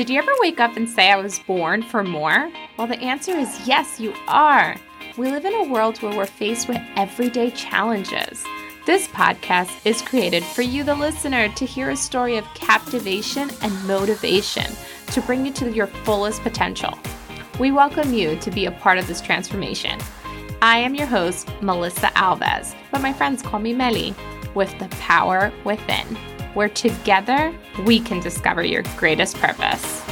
Did you ever wake up and say, I was born for more? Well, the answer is yes, you are. We live in a world where we're faced with everyday challenges. This podcast is created for you, the listener, to hear a story of captivation and motivation to bring you to your fullest potential. We welcome you to be a part of this transformation. I am your host, Melissa Alves, but my friends call me Melly, with the power within where together we can discover your greatest purpose.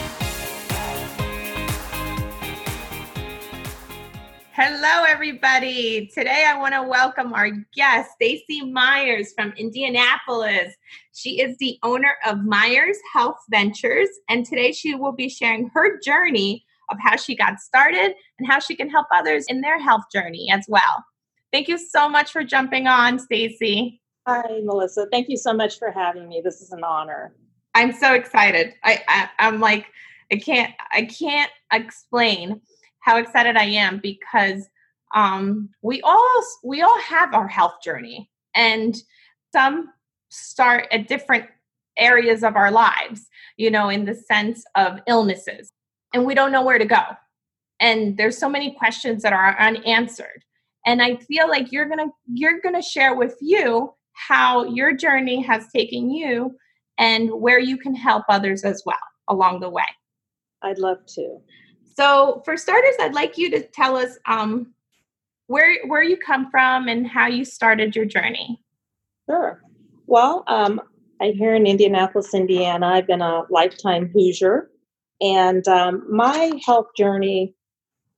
Hello, everybody. Today I want to welcome our guest, Stacy Myers from Indianapolis. She is the owner of Myers Health Ventures, and today she will be sharing her journey of how she got started and how she can help others in their health journey as well. Thank you so much for jumping on, Stacy. Hi, Melissa. Thank you so much for having me. This is an honor. I'm so excited. I, I I'm like I can't I can't explain how excited I am because um, we all we all have our health journey, and some start at different areas of our lives. You know, in the sense of illnesses, and we don't know where to go. And there's so many questions that are unanswered. And I feel like you're gonna you're gonna share with you how your journey has taken you and where you can help others as well along the way. I'd love to. So, for starters, I'd like you to tell us um, where where you come from and how you started your journey. Sure. Well, um, I'm here in Indianapolis, Indiana. I've been a lifetime Hoosier, and um, my health journey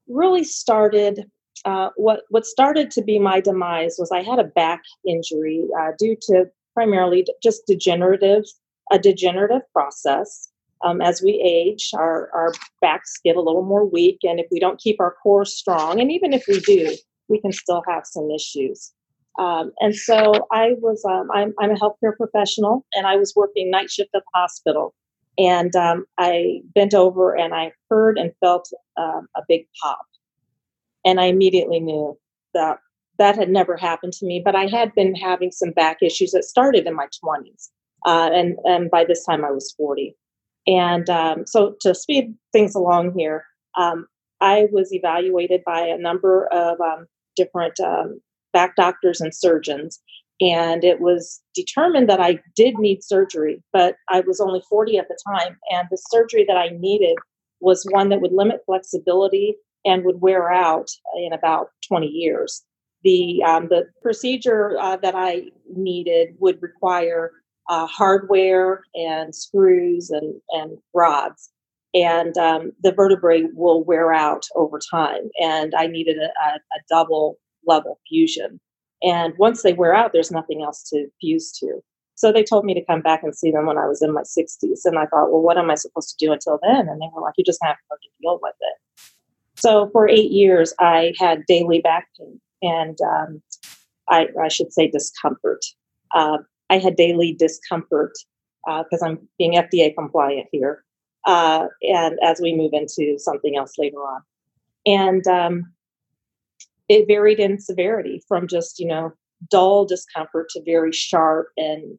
really started uh, what what started to be my demise was I had a back injury uh, due to primarily just degenerative a degenerative process. Um, as we age, our our backs get a little more weak, and if we don't keep our core strong, and even if we do, we can still have some issues. Um, and so I was um, I'm I'm a healthcare professional, and I was working night shift at the hospital, and um, I bent over and I heard and felt um, a big pop and I immediately knew that that had never happened to me. But I had been having some back issues that started in my 20s. Uh, and, and by this time I was 40. And um, so to speed things along here, um, I was evaluated by a number of um, different um, back doctors and surgeons. And it was determined that I did need surgery, but I was only 40 at the time. And the surgery that I needed was one that would limit flexibility and would wear out in about 20 years. The, um, the procedure uh, that I needed would require uh, hardware and screws and, and rods. And um, the vertebrae will wear out over time. And I needed a, a, a double level fusion. And once they wear out, there's nothing else to fuse to. So they told me to come back and see them when I was in my 60s. And I thought, well, what am I supposed to do until then? And they were like, you just have to deal with it. So for eight years, I had daily back pain and um, I, I, should say discomfort. Uh, I had daily discomfort because uh, I'm being FDA compliant here. Uh, and as we move into something else later on. And um, it varied in severity from just, you know, dull discomfort to very sharp and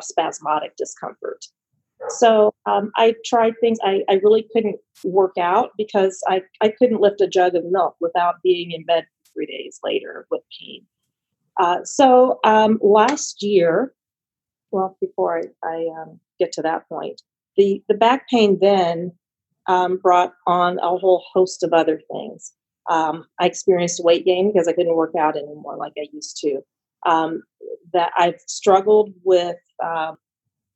spasmodic discomfort. So um, I tried things. I, I really couldn't work out because I, I couldn't lift a jug of milk without being in bed three days later with pain. Uh, so um, last year, well, before I, I um, get to that point, the, the back pain then um, brought on a whole host of other things. Um, I experienced weight gain because I couldn't work out anymore like I used to. Um, that I've struggled with uh,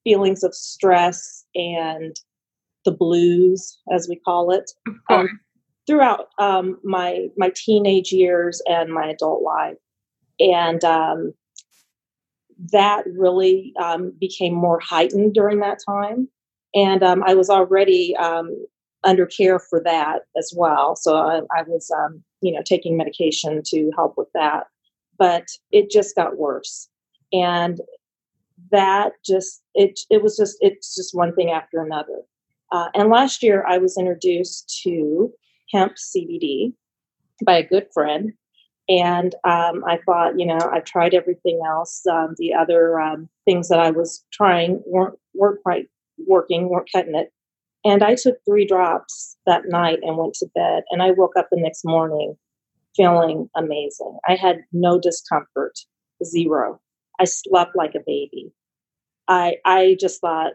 feelings of stress and the blues, as we call it, um, throughout um, my my teenage years and my adult life, and um, that really um, became more heightened during that time. And um, I was already um, under care for that as well, so I, I was you know taking medication to help with that, but it just got worse. And that just it it was just it's just one thing after another. Uh, and last year, I was introduced to hemp CBD by a good friend, and um, I thought, you know, I've tried everything else. Um, the other um, things that I was trying weren't weren't quite working, weren't cutting it. And I took three drops that night and went to bed. And I woke up the next morning feeling amazing. I had no discomfort, zero. I slept like a baby. I I just thought,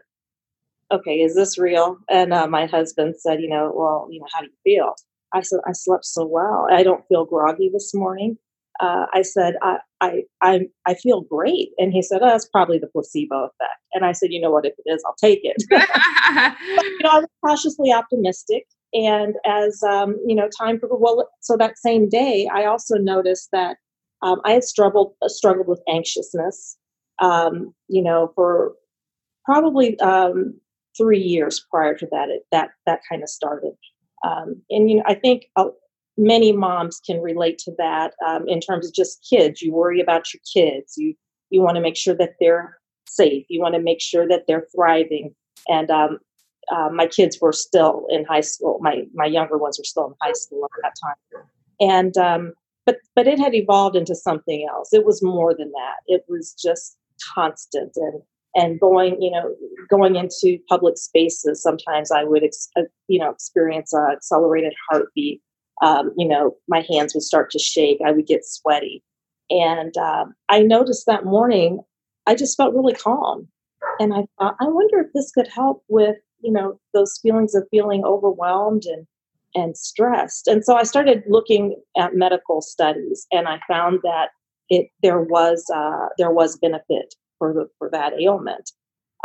okay, is this real? And uh, my husband said, you know, well, you know, how do you feel? I said, I slept so well. I don't feel groggy this morning. Uh, I said, I, I, I, I feel great. And he said, oh, that's probably the placebo effect. And I said, you know what, if it is, I'll take it. but, you know, I was cautiously optimistic. And as, um, you know, time progressed, well, so that same day, I also noticed that um, I had struggled, uh, struggled with anxiousness, um, you know, for probably um, three years prior to that, it, that, that kind of started. Um, and, you know, I think uh, many moms can relate to that um, in terms of just kids. You worry about your kids. You you want to make sure that they're safe. You want to make sure that they're thriving. And um, uh, my kids were still in high school. My my younger ones were still in high school at that time. And but but it had evolved into something else. It was more than that. It was just constant and and going you know going into public spaces sometimes i would ex- uh, you know experience an accelerated heartbeat um, you know, my hands would start to shake. I would get sweaty. And um, I noticed that morning, I just felt really calm. And I thought, I wonder if this could help with, you know, those feelings of feeling overwhelmed and and stressed. And so I started looking at medical studies, and I found that it there was uh, there was benefit for the, for that ailment.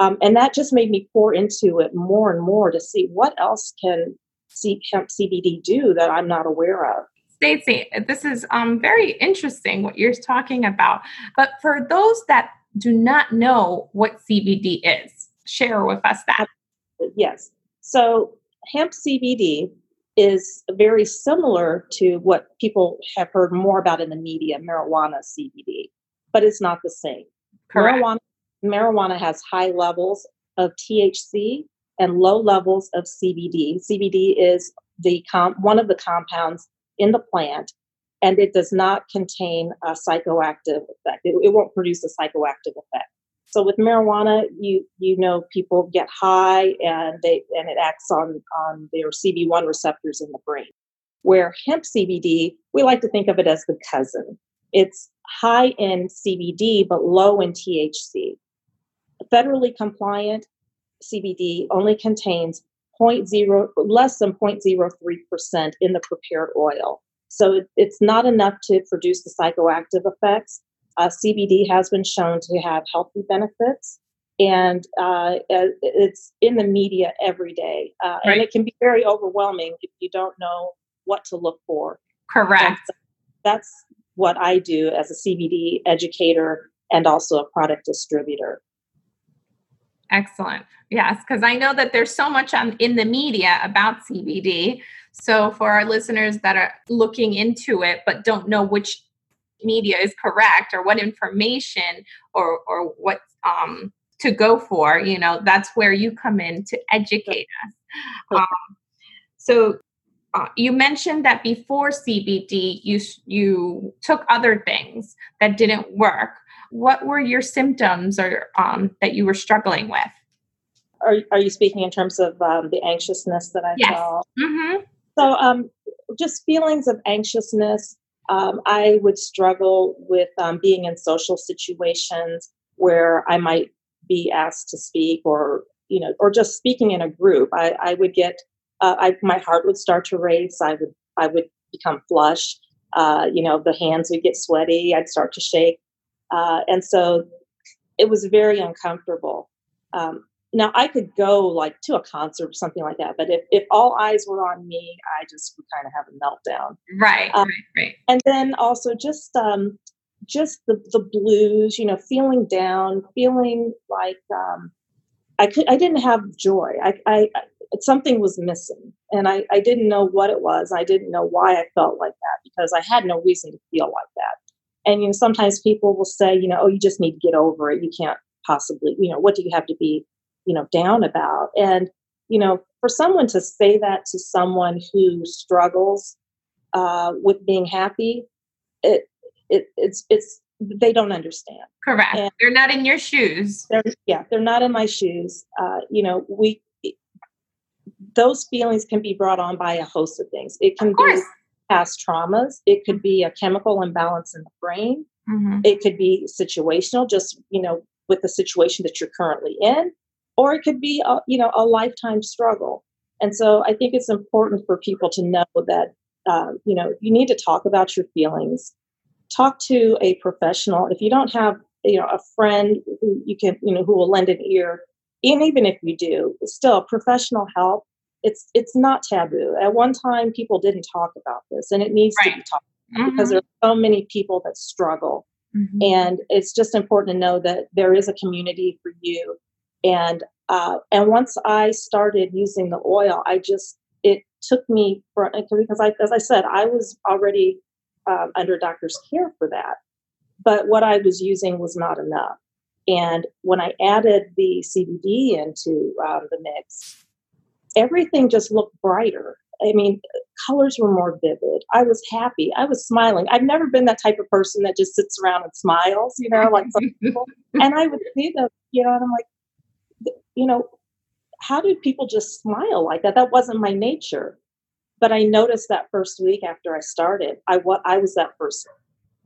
Um, and that just made me pour into it more and more to see what else can C- hemp CBD do that I'm not aware of? Stacy, this is um, very interesting what you're talking about. But for those that do not know what CBD is, share with us that. Yes. So, hemp CBD is very similar to what people have heard more about in the media, marijuana CBD, but it's not the same. Correct. Marijuana, marijuana has high levels of THC and low levels of CBD. CBD is the com- one of the compounds in the plant, and it does not contain a psychoactive effect. It, it won't produce a psychoactive effect. So with marijuana, you you know people get high and they and it acts on on their CB1 receptors in the brain. Where hemp CBD, we like to think of it as the cousin. It's high in CBD but low in THC. Federally compliant, CBD only contains 0.0 less than 0.03% in the prepared oil. So it, it's not enough to produce the psychoactive effects. Uh, CBD has been shown to have healthy benefits, and uh, it's in the media every day. Uh, right. And it can be very overwhelming if you don't know what to look for. Correct. That's, that's what I do as a CBD educator and also a product distributor. Excellent. Yes, because I know that there's so much on in the media about CBD. So for our listeners that are looking into it but don't know which media is correct or what information or or what um, to go for, you know, that's where you come in to educate us. Um, so uh, you mentioned that before CBD, you you took other things that didn't work. What were your symptoms or um, that you were struggling with? Are Are you speaking in terms of um, the anxiousness that I yes. felt? Mm-hmm. So, um, just feelings of anxiousness. Um, I would struggle with um, being in social situations where I might be asked to speak, or you know, or just speaking in a group. I, I would get uh, I, my heart would start to race. I would I would become flush. Uh, you know, the hands would get sweaty. I'd start to shake, uh, and so it was very uncomfortable. Um, now I could go like to a concert or something like that, but if, if all eyes were on me, I just would kind of have a meltdown. Right, um, right, right. And then also just um, just the the blues, you know, feeling down, feeling like um, I could I didn't have joy. I, I something was missing and I, I didn't know what it was i didn't know why i felt like that because i had no reason to feel like that and you know sometimes people will say you know oh you just need to get over it you can't possibly you know what do you have to be you know down about and you know for someone to say that to someone who struggles uh, with being happy it, it it's it's they don't understand correct and they're not in your shoes they're, yeah they're not in my shoes uh, you know we those feelings can be brought on by a host of things. It can be past traumas. It could be a chemical imbalance in the brain. Mm-hmm. It could be situational, just you know, with the situation that you're currently in, or it could be a, you know a lifetime struggle. And so I think it's important for people to know that um, you know you need to talk about your feelings. Talk to a professional. If you don't have you know a friend who you can you know who will lend an ear, and even if you do, still professional help. It's it's not taboo. At one time, people didn't talk about this, and it needs right. to be talked mm-hmm. because there are so many people that struggle. Mm-hmm. And it's just important to know that there is a community for you. And uh, and once I started using the oil, I just it took me for because I as I said I was already um, under doctor's care for that, but what I was using was not enough. And when I added the CBD into um, the mix, everything just looked brighter. I mean, colors were more vivid. I was happy. I was smiling. I've never been that type of person that just sits around and smiles, you know, like some people. And I would see them, you know, and I'm like, you know, how did people just smile like that? That wasn't my nature. But I noticed that first week after I started, I what I was that person.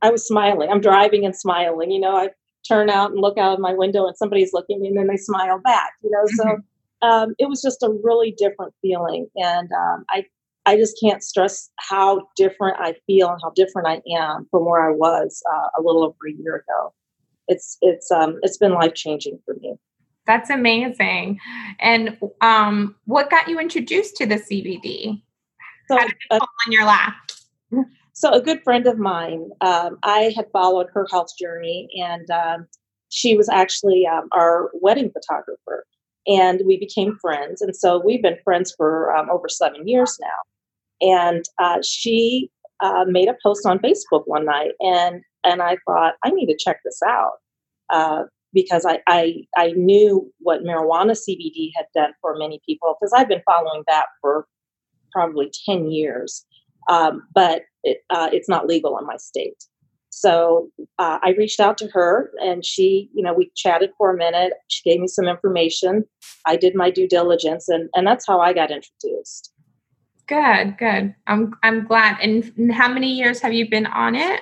I was smiling. I'm driving and smiling. You know, I turn out and look out of my window and somebody's looking and then they smile back. You know, so mm-hmm um, it was just a really different feeling. And um, I, I just can't stress how different I feel and how different I am from where I was uh, a little over a year ago. It's it's um, it's been life changing for me. That's amazing. And um, what got you introduced to the CBD? So, how did it fall uh, in your lap? So a good friend of mine, um, I had followed her health journey, and um, she was actually um, our wedding photographer and we became friends. And so we've been friends for um, over seven years now. And uh, she uh, made a post on Facebook one night, and and I thought I need to check this out uh, because I, I I knew what marijuana CBD had done for many people because I've been following that for probably ten years, um, but it, uh, it's not legal in my state. So uh, I reached out to her and she, you know, we chatted for a minute. She gave me some information. I did my due diligence and, and that's how I got introduced. Good, good. I'm, I'm glad. And how many years have you been on it?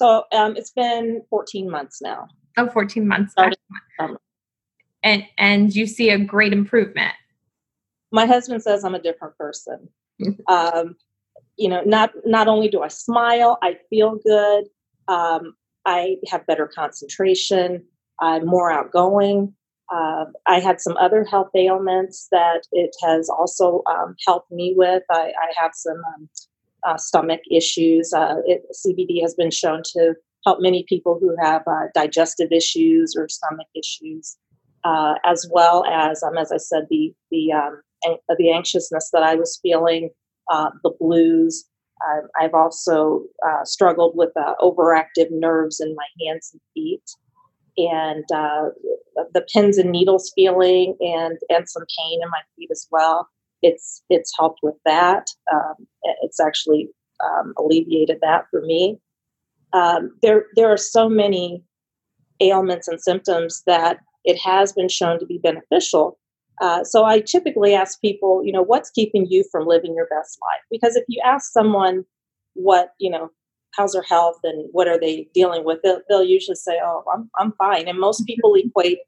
So um, it's been 14 months now. Oh, 14 months. Um, and, and you see a great improvement. My husband says I'm a different person. um, you know not not only do i smile i feel good um, i have better concentration i'm more outgoing uh, i had some other health ailments that it has also um, helped me with i, I have some um, uh, stomach issues uh, it, cbd has been shown to help many people who have uh, digestive issues or stomach issues uh, as well as um, as i said the the um, the anxiousness that i was feeling uh, the blues. Um, I've also uh, struggled with uh, overactive nerves in my hands and feet, and uh, the pins and needles feeling, and and some pain in my feet as well. It's it's helped with that. Um, it's actually um, alleviated that for me. Um, there there are so many ailments and symptoms that it has been shown to be beneficial uh, so I typically ask people, you know, what's keeping you from living your best life? Because if you ask someone what, you know, how's their health and what are they dealing with, they'll, they'll usually say, oh, I'm, I'm fine. And most people equate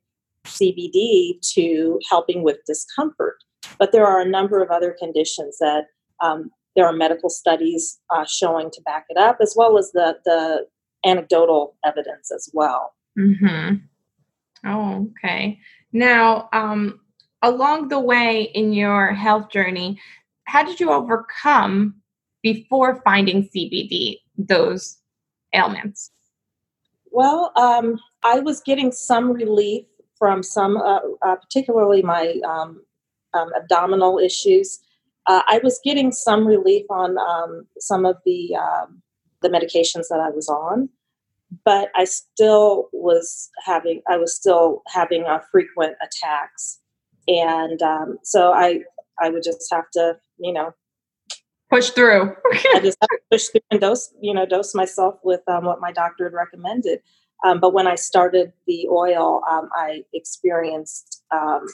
CBD to helping with discomfort. But there are a number of other conditions that um, there are medical studies uh, showing to back it up, as well as the, the anecdotal evidence as well. Mm-hmm. Oh, okay. Now, um, along the way in your health journey, how did you overcome before finding CBD those ailments? Well, um, I was getting some relief from some, uh, uh, particularly my um, um, abdominal issues. Uh, I was getting some relief on um, some of the um, the medications that I was on, but I still was having I was still having uh, frequent attacks and um, so I I would just have to you know push through. I just push through and dose you know dose myself with um, what my doctor had recommended. Um, but when I started the oil, um, I experienced um,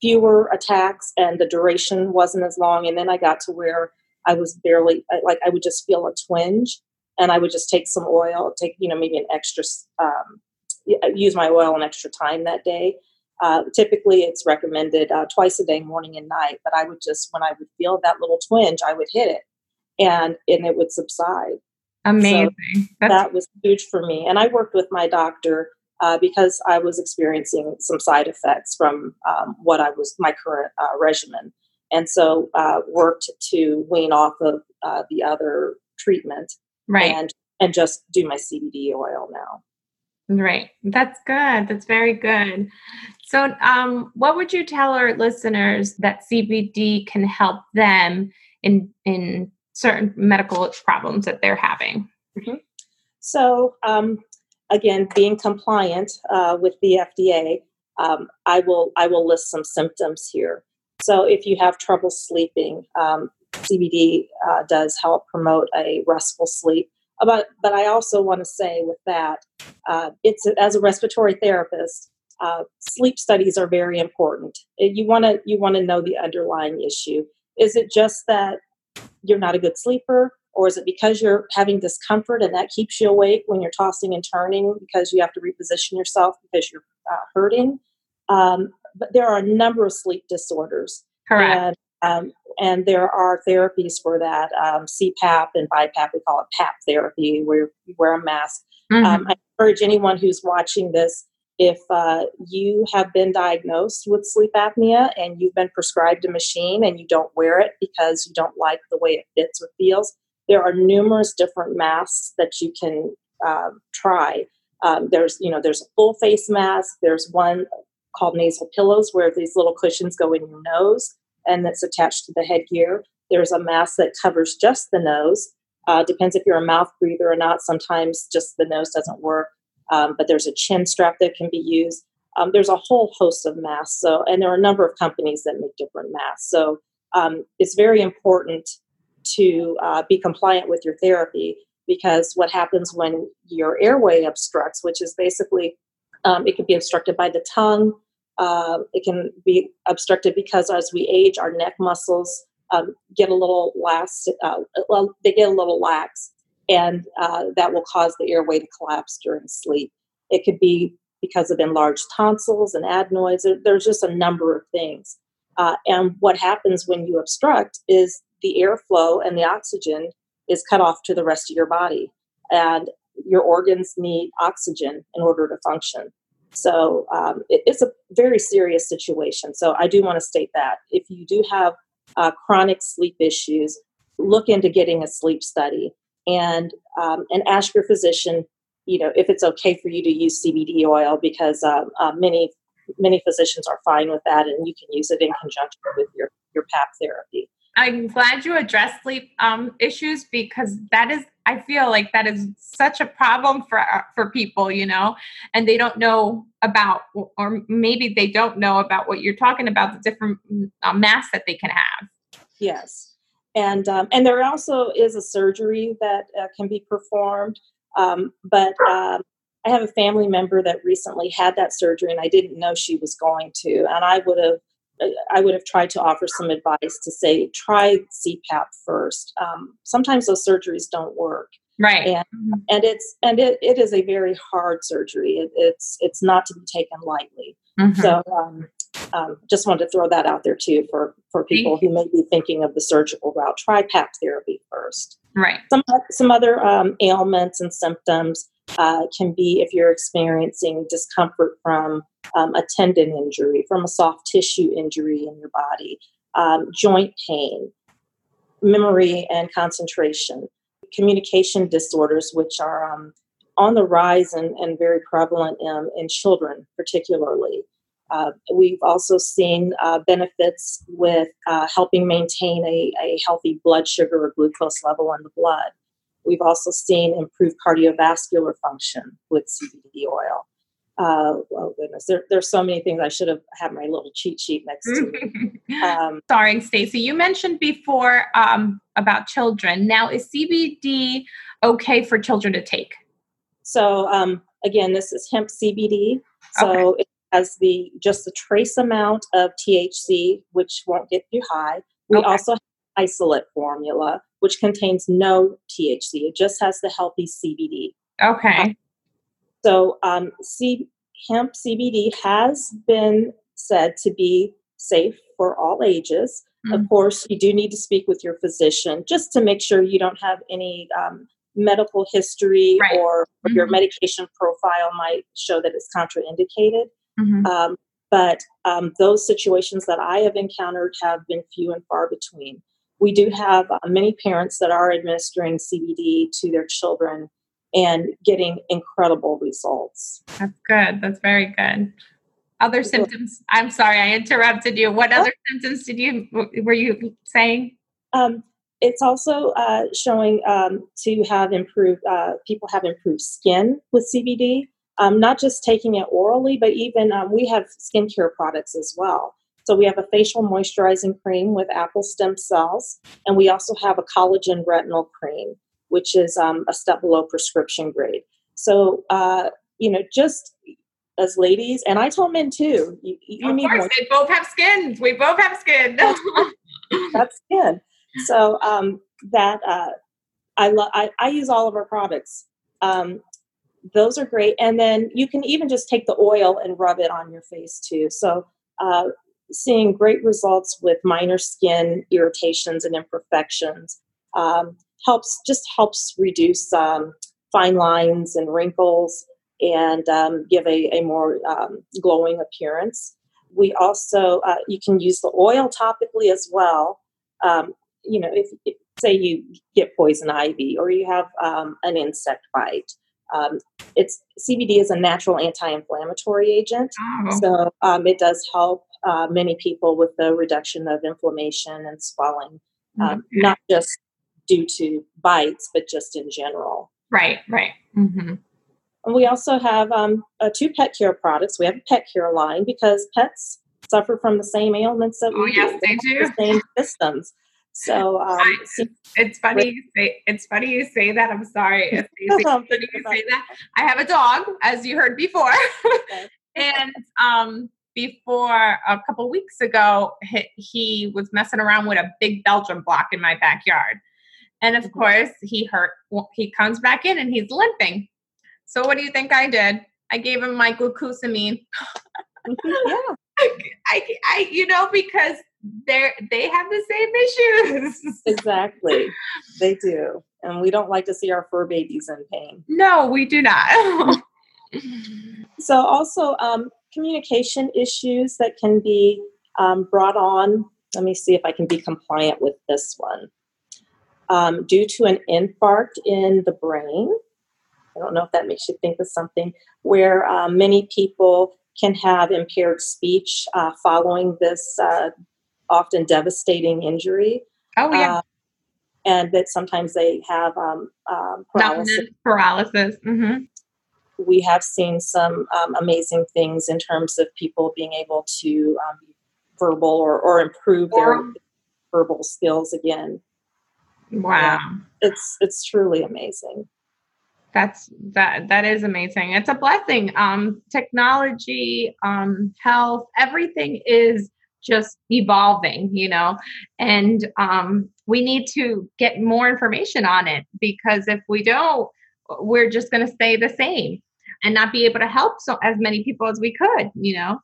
fewer attacks and the duration wasn't as long. And then I got to where I was barely like I would just feel a twinge, and I would just take some oil, take you know maybe an extra, um, use my oil an extra time that day. Uh, typically, it's recommended uh, twice a day, morning and night. But I would just when I would feel that little twinge, I would hit it, and and it would subside. Amazing. So that was huge for me. And I worked with my doctor uh, because I was experiencing some side effects from um, what I was my current uh, regimen, and so uh, worked to wean off of uh, the other treatment, right, and and just do my CBD oil now. Right, that's good. That's very good. So, um, what would you tell our listeners that CBD can help them in in certain medical problems that they're having? Mm-hmm. So, um, again, being compliant uh, with the FDA, um, I will I will list some symptoms here. So, if you have trouble sleeping, um, CBD uh, does help promote a restful sleep. But but I also want to say with that, uh, it's as a respiratory therapist, uh, sleep studies are very important. You want to you want to know the underlying issue. Is it just that you're not a good sleeper? Or is it because you're having discomfort and that keeps you awake when you're tossing and turning because you have to reposition yourself because you're uh, hurting? Um, but there are a number of sleep disorders. Correct. And, um, and there are therapies for that um, CPAP and BiPAP. We call it PAP therapy, where you wear a mask. Mm-hmm. Um, I encourage anyone who's watching this if uh, you have been diagnosed with sleep apnea and you've been prescribed a machine and you don't wear it because you don't like the way it fits or feels, there are numerous different masks that you can uh, try. Um, there's, you know, there's a full face mask. There's one called nasal pillows where these little cushions go in your nose and that's attached to the headgear. There's a mask that covers just the nose. Uh, depends if you're a mouth breather or not. Sometimes just the nose doesn't work um, but there's a chin strap that can be used. Um, there's a whole host of masks. So, and there are a number of companies that make different masks. So, um, it's very important to uh, be compliant with your therapy because what happens when your airway obstructs, which is basically um, it can be obstructed by the tongue. Uh, it can be obstructed because as we age, our neck muscles um, get a little lax. Uh, well, they get a little lax, and uh, that will cause the airway to collapse during sleep. It could be because of enlarged tonsils and adenoids. there's just a number of things. Uh, and what happens when you obstruct is the airflow and the oxygen is cut off to the rest of your body. And your organs need oxygen in order to function. So um, it, it's a very serious situation. So I do want to state that if you do have uh, chronic sleep issues, look into getting a sleep study and um, and ask your physician, you know, if it's okay for you to use CBD oil because um, uh, many many physicians are fine with that, and you can use it in conjunction with your your PAP therapy. I'm glad you addressed sleep um, issues because that is, I feel like that is such a problem for uh, for people, you know, and they don't know about, or maybe they don't know about what you're talking about, the different uh, masks that they can have. Yes, and um, and there also is a surgery that uh, can be performed. Um, but um, I have a family member that recently had that surgery, and I didn't know she was going to. And I would have I would have tried to offer some advice to say try CPAP first. Um, sometimes those surgeries don't work, right? And mm-hmm. and it's and it, it is a very hard surgery. It, it's it's not to be taken lightly. Mm-hmm. So um, um, just wanted to throw that out there too for for people who may be thinking of the surgical route. Try PAP therapy first. Right. Some some other um, ailments and symptoms uh, can be if you're experiencing discomfort from um, a tendon injury, from a soft tissue injury in your body, um, joint pain, memory and concentration, communication disorders, which are um, on the rise and, and very prevalent in, in children, particularly. Uh, we've also seen uh, benefits with uh, helping maintain a, a, healthy blood sugar or glucose level in the blood. We've also seen improved cardiovascular function with CBD oil. Uh, oh goodness, there, there's so many things. I should have had my little cheat sheet next to me. Um, Sorry, Stacy. You mentioned before um, about children. Now, is CBD okay for children to take? So, um, again, this is hemp CBD. So okay. has the just the trace amount of THC, which won't get you high. We okay. also have isolate formula, which contains no THC. It just has the healthy CBD. Okay. so um, C- hemp CBD has been said to be safe for all ages. Mm-hmm. Of course, you do need to speak with your physician just to make sure you don't have any um, medical history right. or, mm-hmm. your medication profile might show that it's contraindicated. Mm-hmm. Um, but um, those situations that I have encountered have been few and far between. We do have uh, many parents that are administering CBD to their children and getting incredible results. That's good. That's very good. Other symptoms? I'm sorry, I interrupted you. What other symptoms did you were you saying? Um, it's also uh, showing um, to have improved uh, people have improved skin with CBD. Um, not just taking it orally, but even um, we have skincare products as well. So we have a facial moisturizing cream with apple stem cells, and we also have a collagen retinol cream, which is um, a step below prescription grade. So uh, you know, just as ladies, and I told men too. You, you of need course, they both have skins. We both have skin. That's skin. So um, that uh, I love. I, I use all of our products. Um, those are great, and then you can even just take the oil and rub it on your face too. So uh, seeing great results with minor skin irritations and imperfections. Um, helps just helps reduce um, fine lines and wrinkles and um, give a, a more um, glowing appearance. We also, uh, you can use the oil topically as well. Um, you know, if, if, say you get poison ivy or you have um, an insect bite, um, it's CBD is a natural anti-inflammatory agent, oh. so um, it does help uh, many people with the reduction of inflammation and swelling, okay. not just due to bites, but just in general. Right, right. Mm-hmm. And we also have um, uh, two pet care products. We have a pet care line because pets suffer from the same ailments that we oh, yes, do. they do. The same systems. So um, I, it's funny you say it's funny you say that. I'm sorry, it's funny you say that. I have a dog, as you heard before, and um, before a couple weeks ago, he, he, was messing around with a big Belgian block in my backyard, and of mm-hmm. course he hurt. He comes back in and he's limping. So what do you think I did? I gave him my glucosamine. yeah. I, I, you know, because they're they have the same issues. exactly, they do, and we don't like to see our fur babies in pain. No, we do not. so, also um, communication issues that can be um, brought on. Let me see if I can be compliant with this one. Um, due to an infarct in the brain, I don't know if that makes you think of something where uh, many people can have impaired speech uh, following this uh, often devastating injury. Oh, yeah. Uh, and that sometimes they have um, um, paralysis. paralysis. Mm-hmm. We have seen some um, amazing things in terms of people being able to um, verbal or, or improve their verbal skills again. Wow. it's it's truly amazing. That's that that is amazing. It's a blessing. Um technology um health everything is just evolving you know? And um we need to get more information on it because if we don't we're just going to stay the same and not be able to help so as many people as we could you know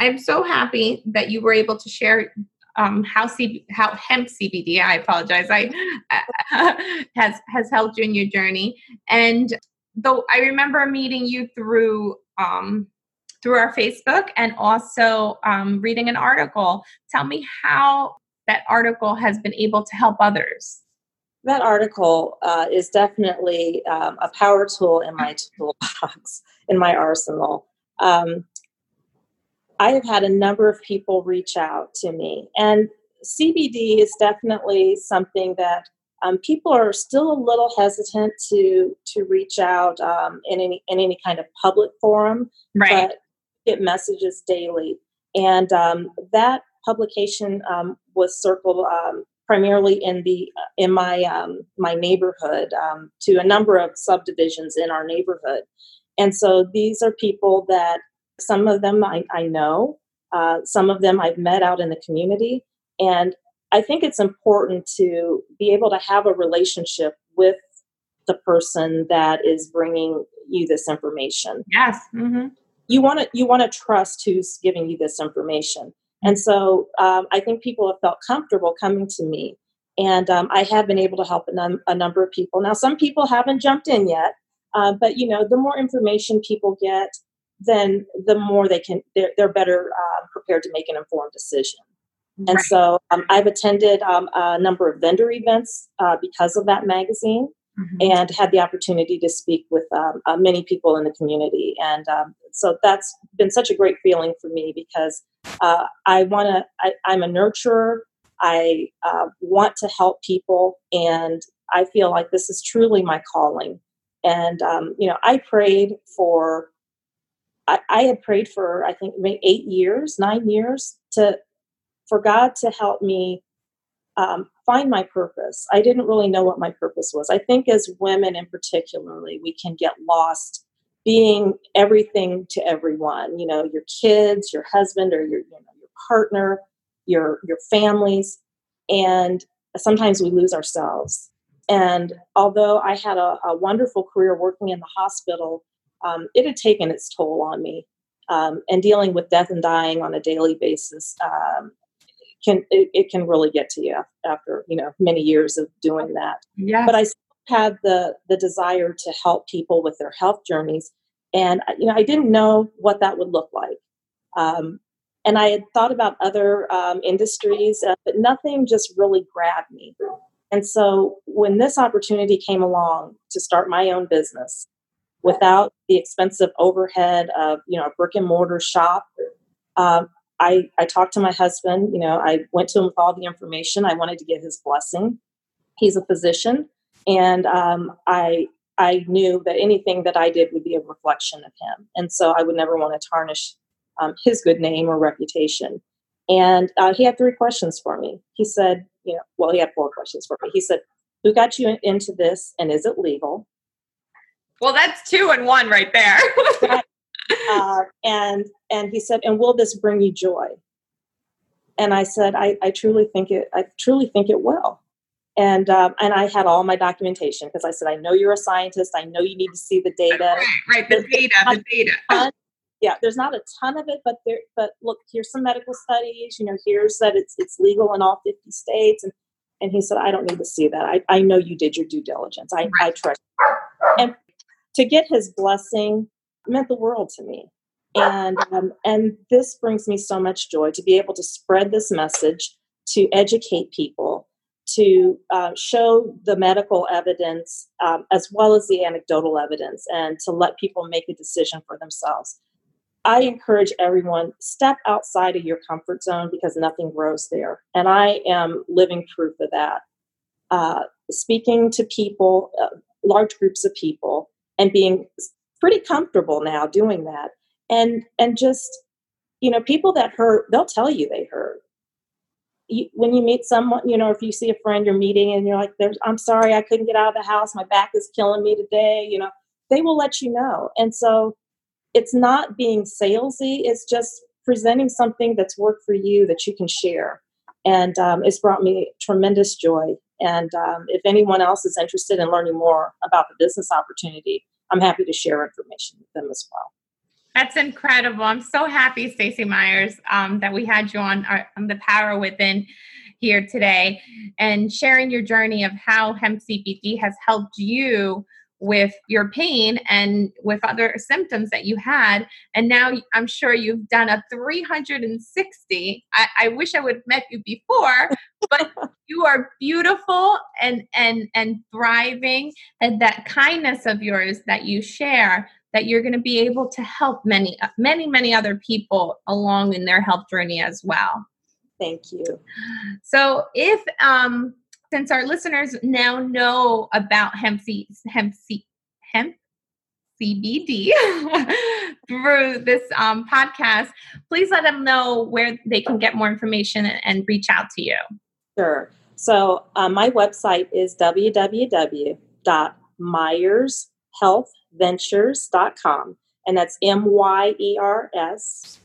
i'm so happy that you were able to share um, how C- how hemp CBD. I apologize. I has has helped you in your journey. And though I remember meeting you through um, through our Facebook and also um, reading an article. Tell me how that article has been able to help others. That article uh, is definitely um, a power tool in my toolbox, in my arsenal. Um, I have had a number of people reach out to me, and CBD is definitely something that um, people are still a little hesitant to to reach out um, in any in any kind of public forum, right. but get messages daily. And um, that publication um, was circled um, primarily in the in my um, my neighborhood to a number of subdivisions in our neighborhood. And so these are people that Some of them I, I know, uh, some of them I've met out in the community. And I think it's important to be able to have a relationship with the person that is bringing you this information. Yes. Mm-hmm. You want to you want to trust who's giving you this information. And so um, I think people have felt comfortable coming to me, and um, I have been able to help a, num- a, number of people. Now, some people haven't jumped in yet, uh, but you know, the more information people get, then the more they can they're, they're better uh, prepared to make an informed decision. And right. so um, I've attended um, a number of vendor events uh, because of that magazine mm-hmm. and had the opportunity to speak with um, uh, many people in the community. And um, so that's been such a great feeling for me because uh, I want to, I'm a nurturer. I uh, want to help people. And I feel like this is truly my calling. And, um, you know, I prayed for, I, I had prayed for, I think, maybe eight years, nine years to, for God to help me um, find my purpose. I didn't really know what my purpose was. I think as women in particularly, we can get lost being everything to everyone. You know, your kids, your husband, or your you know, your partner, your your families, and sometimes we lose ourselves. And although I had a, a wonderful career working in the hospital, um, it had taken its toll on me. Um, and dealing with death and dying on a daily basis um, can it, it, can really get to you after you know many years of doing that. Yeah. But i still had the the desire to help people with their health journeys and you know i didn't know what that would look like. Um, and i had thought about other um, industries uh, but nothing just really grabbed me. And so when this opportunity came along to start my own business without the expensive overhead of you know a brick and mortar shop um, I, I talked to my husband, you know, I went to him with all the information. I wanted to get his blessing. He's a physician, and um, I I knew that anything that I did would be a reflection of him, and so I would never want to tarnish um, his good name or reputation. And uh, he had three questions for me. He said, you know, well, he had four questions for me. He said, "Who got you into this, and is it legal?" Well, that's two and one right there. Uh, and and he said, "And will this bring you joy?" And I said, "I, I truly think it. I truly think it will." And um, and I had all my documentation because I said, "I know you're a scientist. I know you need to see the data. Right, right. The data, the data." Ton, yeah, there's not a ton of it, but there. But look, here's some medical studies. You know, here's that it's it's legal in all 50 states, and and he said, "I don't need to see that. I, I know you did your due diligence. I, right. I trust." You. And to get his blessing meant the world to me. And um, and this brings me so much joy to be able to spread this message to educate people to uh, show the medical evidence um, as well as the anecdotal evidence and to let people make a decision for themselves. I encourage everyone step outside of your comfort zone because nothing grows there. And i am living proof of that. Uh, speaking to people uh, large groups of people and being pretty comfortable now doing that. And and just you know people that hurt they'll tell you they hurt. You, when you meet someone you know if you see a friend you're meeting and you're like there's i'm sorry i couldn't get out of the house. My back is killing me today you know they will let you know. And so it's not being salesy it's just presenting something that's worked for you that you can share. And um, it's brought me tremendous joy. And um, if anyone else is interested in learning more about the business opportunity I'm happy to share information with them as well. That's incredible. I'm so happy, Stacy Myers, um, that we had you on, our, on the Power Within here today and sharing your journey of how hemp CBD has helped you with your pain and with other symptoms that you had. And now I'm sure you've done a 360. I, I wish I would have met you before, but you are beautiful and and and thriving. And that kindness of yours that you share, that you're going to be able to help many, many, many other people along in their health journey as well. Thank you. So if um since our listeners now know about hemp C, hemp C, hemp CBD through this um, podcast, please let them know where they can get more information and, reach out to you. Sure. So uh, my website is www.myershealthventures.com. and that's M Y E R S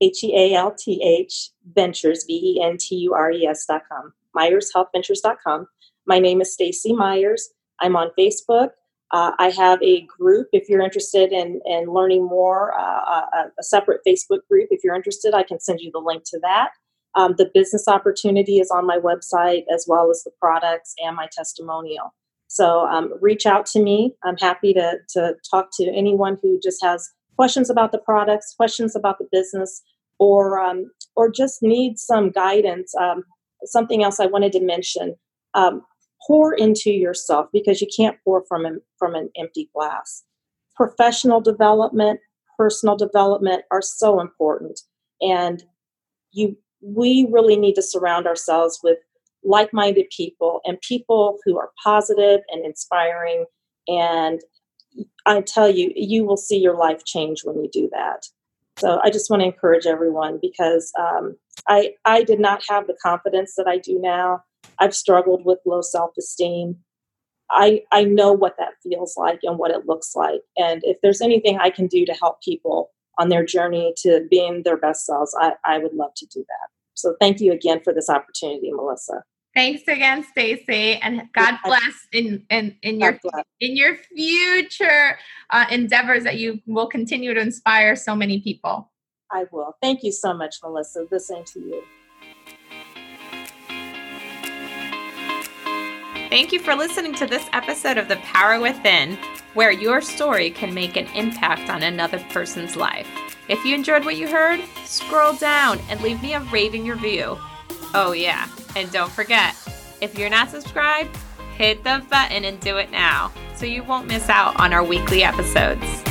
H E A L T H Ventures, V E N T U R E S.com, MyersHealthVentures.com. My name is Stacy Myers. I'm on Facebook. Uh, I have a group if you're interested in, in learning more, uh, a, uh, a, separate Facebook group. If you're interested, I can send you the link to that. Um, the business opportunity is on my website as well as the products and my testimonial. So um, reach out to me. I'm happy to, to talk to anyone who just has questions about the products, questions about the business, or um, or just needs some guidance. Um, something else I wanted to mention: um, pour into yourself because you can't pour from a, from an empty glass. Professional development, personal development are so important, and you we really need to surround ourselves with like-minded people and people who are positive and inspiring and I tell you, you will see your life change when you do that. So I just want to encourage everyone because um, I I did not have the confidence that I do now. I've struggled with low self esteem. I I know what that feels like and what it looks like. And if there's anything I can do to help people on their journey to being their best selves, I, I would love to do that. So thank you again for this opportunity, Melissa. Thanks again, Stacy, and God bless in in, in your in your future uh, endeavors that you will continue to inspire so many people. I will. Thank you so much, Melissa. The same to you. Thank you for listening to this episode of The Power Within, where your story can make an impact on another person's life. If you enjoyed what you heard, scroll down and leave me a rating review. Oh, yeah and don't forget, if you're not subscribed, hit the button and do it now so you won't miss out on our weekly episodes.